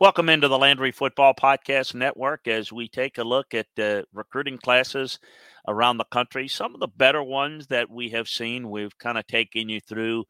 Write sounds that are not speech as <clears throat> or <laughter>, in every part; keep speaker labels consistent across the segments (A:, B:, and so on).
A: Welcome into the Landry Football Podcast Network as we take a look at uh, recruiting classes around the country. Some of the better ones that we have seen, we've kind of taken you through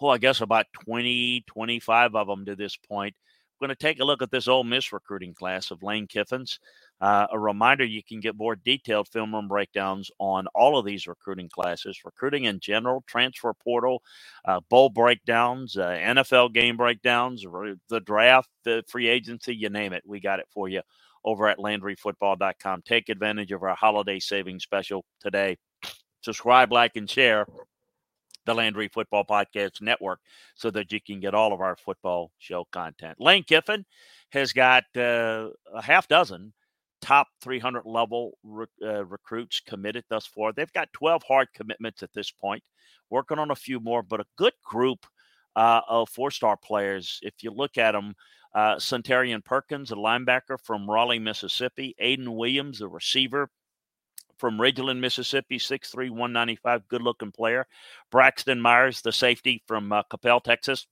A: oh, I guess about 20, 25 of them to this point. We're going to take a look at this Ole Miss recruiting class of Lane Kiffin's. Uh, a reminder you can get more detailed film room breakdowns on all of these recruiting classes, recruiting in general, transfer portal, uh, bowl breakdowns, uh, NFL game breakdowns, the draft, the free agency, you name it. We got it for you over at LandryFootball.com. Take advantage of our holiday savings special today. Subscribe, like, and share the Landry Football Podcast Network so that you can get all of our football show content. Lane Kiffin has got uh, a half dozen top 300 level re- uh, recruits committed thus far. They've got 12 hard commitments at this point, working on a few more, but a good group uh, of four star players. If you look at them, uh, Suntarine Perkins, a linebacker from Raleigh, Mississippi, Ayden Williams, a receiver from Ridgeland, Mississippi, 6'3, 195, good looking player. Braxton Myers, the safety from uh, Coppell, Texas.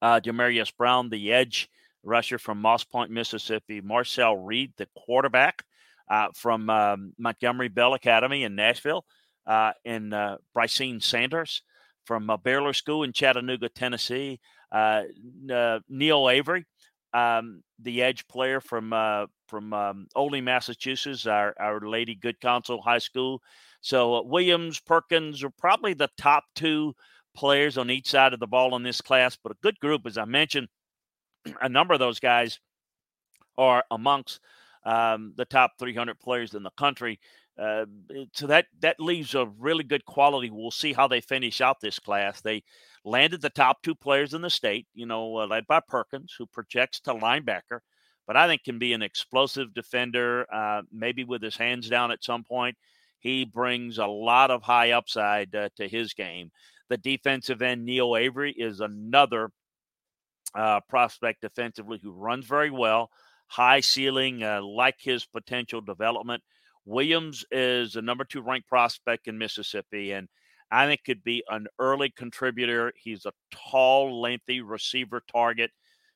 A: Uh, Demarius Brown, the edge rusher from Moss Point, Mississippi. Marcel Reed, the quarterback uh, from um, Montgomery Bell Academy in Nashville. Uh, and uh, Sanders from uh, Baylor School in Chattanooga, Tennessee. Uh, uh, Neil Avery, um, the edge player from uh, from um, Olney, Massachusetts, our our Lady Good Counsel High School. So uh, Williams, Perkins are probably the top two players on each side of the ball in this class, but a good group, as I mentioned. <clears throat> A number of those guys are amongst um, the top 300 players in the country. Uh, so that that leaves a really good quality. We'll see how they finish out this class. They landed the top two players in the state, you know, uh, led by Perkins, who projects to linebacker, but I think can be an explosive defender, uh, maybe with his hands down at some point. He brings a lot of high upside uh, to his game. The defensive end, Neil Avery, is another uh, prospect defensively who runs very well, high ceiling, like his potential development. Williams is a number two ranked prospect in Mississippi, and I think could be an early contributor. He's a tall, lengthy receiver target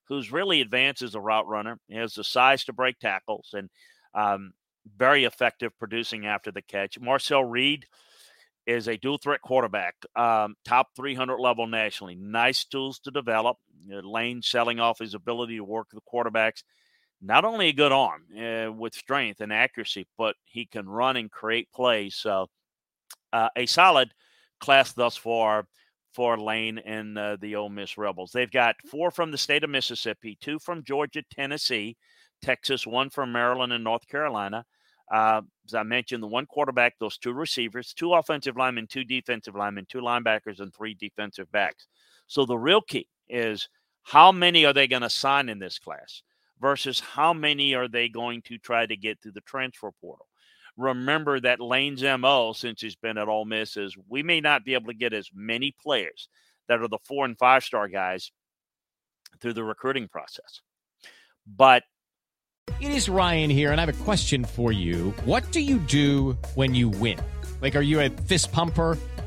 A: who's really advanced as a route runner. He has the size to break tackles and um, very effective producing after the catch. Marcel Reed is a dual threat quarterback, um, top 300 level nationally. Nice tools to develop. Lane selling off his ability to work the quarterbacks. Not only a good arm uh, with strength and accuracy, but he can run and create plays. So, uh, a solid class thus far for Lane and uh, the Ole Miss Rebels. They've got four from the state of Mississippi, two from Georgia, Tennessee, Texas, one from Maryland and North Carolina. Uh, as I mentioned, the one quarterback, those two receivers, two offensive linemen, two defensive linemen, two linebackers, and three defensive backs. So the real key is how many are they going to sign in this class versus how many are they going to try to get through the transfer portal remember that Lane's MO since he's been at Ole Miss is we may not be able to get as many players that are the four and five star guys through the recruiting process. But
B: it is Ryan here, and I have a question for you. What do you do when you win? Like, are you a fist pumper?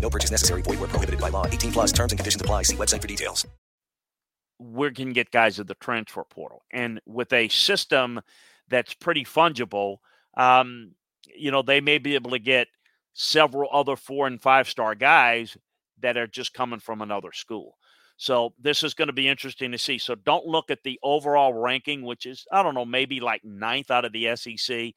C: No purchase necessary. Void were prohibited by law. 18 plus terms and conditions apply. See website for details.
A: we can get guys at the transfer portal. And with a system that's pretty fungible, um, you know, they may be able to get several other four and five star guys that are just coming from another school. So this is going to be interesting to see. So don't look at the overall ranking, which is, I don't know, maybe like ninth out of the SEC.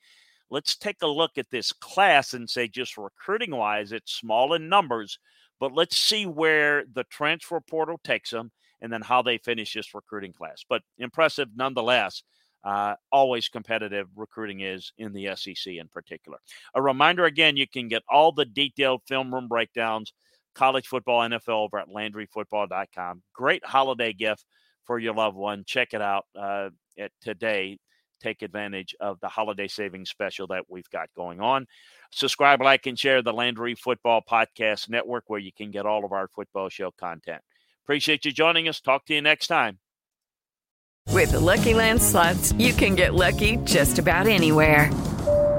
A: Let's take a look at this class and say, just recruiting wise, it's small in numbers, but let's see where the transfer portal takes them and then how they finish this recruiting class. But impressive nonetheless. Uh, always competitive recruiting is in the SEC in particular. A reminder again, you can get all the detailed film room breakdowns, college football, NFL over at LandryFootball.com. Great holiday gift for your loved one. Check it out uh, at today. Take advantage of the holiday savings special that we've got going on. Subscribe, like, and share the Landry Football Podcast Network where you can get all of our football show content. Appreciate you joining us. Talk to you next time.
D: With the Lucky Land slots, you can get lucky just about anywhere.